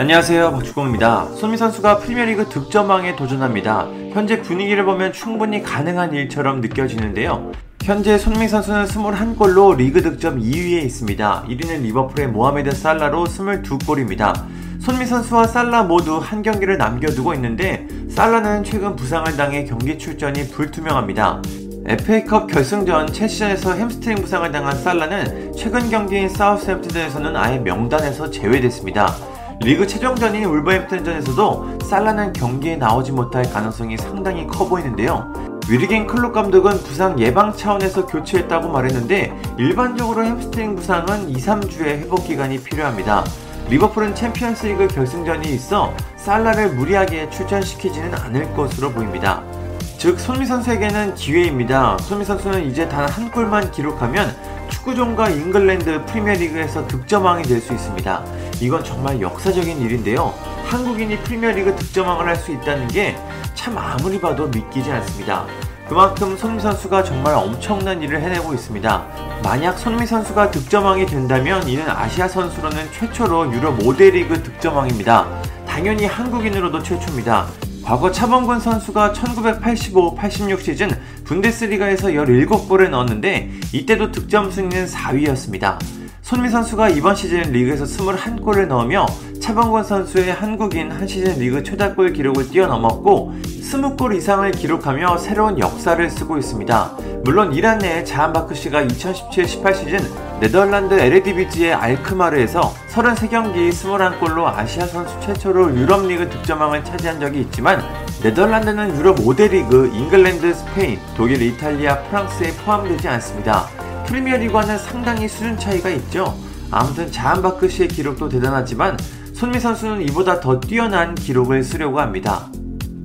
안녕하세요 박주공입니다. 손흥민 선수가 프리미어리그 득점왕에 도전합니다. 현재 분위기를 보면 충분히 가능한 일처럼 느껴지는데요. 현재 손흥민 선수는 21골로 리그 득점 2위에 있습니다. 1위는 리버풀의 모하메드 살라로 22골입니다. 손흥민 선수와 살라 모두 한 경기를 남겨두고 있는데 살라는 최근 부상을 당해 경기 출전이 불투명합니다. FA컵 결승전 첼시전에서 햄스트링 부상을 당한 살라는 최근 경기인 사우스햄튼전에서는 아예 명단에서 제외됐습니다. 리그 최종전인 울버햄튼전에서도 살라는 경기에 나오지 못할 가능성이 상당히 커 보이는데요. 위르겐 클롭 감독은 부상 예방 차원에서 교체했다고 말했는데 일반적으로 햄스트링 부상은 2, 3주의 회복 기간이 필요합니다. 리버풀은 챔피언스리그 결승전이 있어 살라를 무리하게 출전시키지는 않을 것으로 보입니다. 즉 손흥민 선수에게는 기회입니다. 손흥민 선수는 이제 단 한 골만 기록하면 축구종과 잉글랜드 프리미어리그에서 득점왕이 될 수 있습니다. 이건 정말 역사적인 일인데요. 한국인이 프리미어리그 득점왕을 할 수 있다는 게 참 아무리 봐도 믿기지 않습니다. 그만큼 손미 선수가 정말 엄청난 일을 해내고 있습니다. 만약 손미 선수가 득점왕이 된다면 이는 아시아 선수로는 최초로 유럽 5대 리그 득점왕입니다. 당연히 한국인으로도 최초입니다. 과거 차범근 선수가 1985-86 시즌 분데스리가에서 17골을 넣었는데 이때도 득점 순위는 4위였습니다. 손미 선수가 이번 시즌 리그에서 21골을 넣으며 차범근 선수의 한국인 한 시즌 리그 최다골 기록을 뛰어넘었고 20골 이상을 기록하며 새로운 역사를 쓰고 있습니다. 물론 이란 내의 자한바크 씨가 2017-18 시즌 네덜란드 에레디비지의 알크마르에서 33경기 21골로 아시아 선수 최초로 유럽 리그 득점왕을 차지한 적이 있지만 네덜란드는 유럽 5대 리그 잉글랜드, 스페인, 독일, 이탈리아, 프랑스에 포함되지 않습니다. 프리미어리그와는 상당히 수준 차이가 있죠. 아무튼 자한바크시의 기록도 대단하지만 손흥민 선수는 이보다 더 뛰어난 기록을 쓰려고 합니다.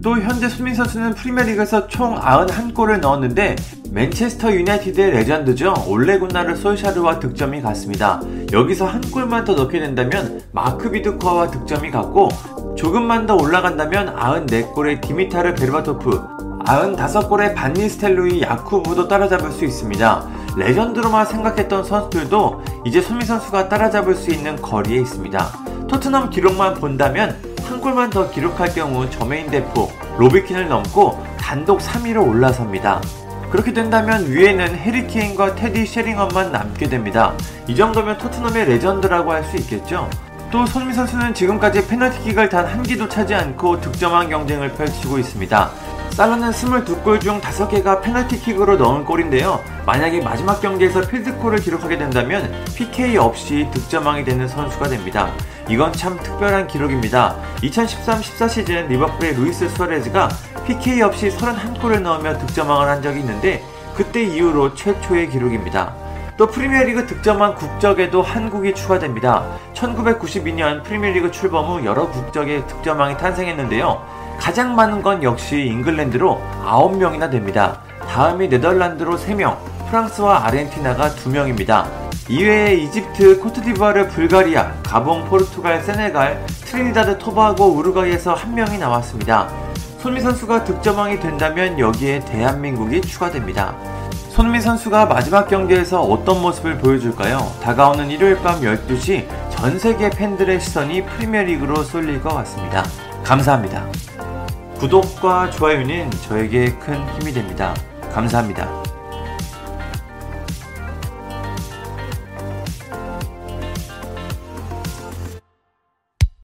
또 현재 손흥민 선수는 프리미어리그에서 총 91골을 넣었는데 맨체스터 유나이티드의 레전드죠. 올레 군나르 솔샤르와 득점이 같습니다. 여기서 한 골만 더 넣게 된다면 마크 비두카와 득점이 같고 조금만 더 올라간다면 94골의 디미타르 베르바토프 95골의 반니스텔로이 야쿠브도 따라잡을 수 있습니다. 레전드로만 생각했던 선수들도 이제 손흥민 선수가 따라잡을 수 있는 거리에 있습니다. 토트넘 기록만 본다면 한 골만 더 기록할 경우 저메인 데포 로비 킨을 넘고 단독 3위로 올라섭니다. 그렇게 된다면 위에는 해리 케인과 테디 쉐링엄만 남게 됩니다. 이 정도면 토트넘의 레전드라고 할 수 있겠죠. 또 손미 선수는 지금까지 페널티킥을 단한 기도 차지 않고 득점왕 경쟁을 펼치고 있습니다. 살라는 22골 중 5개가 페널티킥으로 넣은 골인데요. 만약에 마지막 경기에서 필드골을 기록하게 된다면 PK 없이 득점왕이 되는 선수가 됩니다. 이건 참 특별한 기록입니다. 2013-14 시즌 리버풀의 루이스 수아레즈가 PK 없이 31골을 넣으며 득점왕을 한 적이 있는데 그때 이후로 최초의 기록입니다. 또 프리미어리그 득점왕 국적에도 한국이 추가됩니다. 1992년 프리미어리그 출범 후 여러 국적의 득점왕이 탄생했는데요. 가장 많은 건 역시 잉글랜드로 9명이나 됩니다. 다음이 네덜란드로 3명, 프랑스와 아르헨티나가 2명입니다. 이외에 이집트, 코트디부아르, 불가리아, 가봉, 포르투갈, 세네갈, 트리니다드 토바고, 우루과이에서 1명이 나왔습니다. 손흥민 선수가 득점왕이 된다면 여기에 대한민국이 추가됩니다. 손미 선수가 마지막 경기에서 어떤 모습을 보여줄까요? 다가오는 일요일 밤 12시 전 세계 팬들의 시선이 프리미어리그로 쏠릴 것 같습니다. 감사합니다. 구독과 좋아요는 저에게 큰 힘이 됩니다. 감사합니다.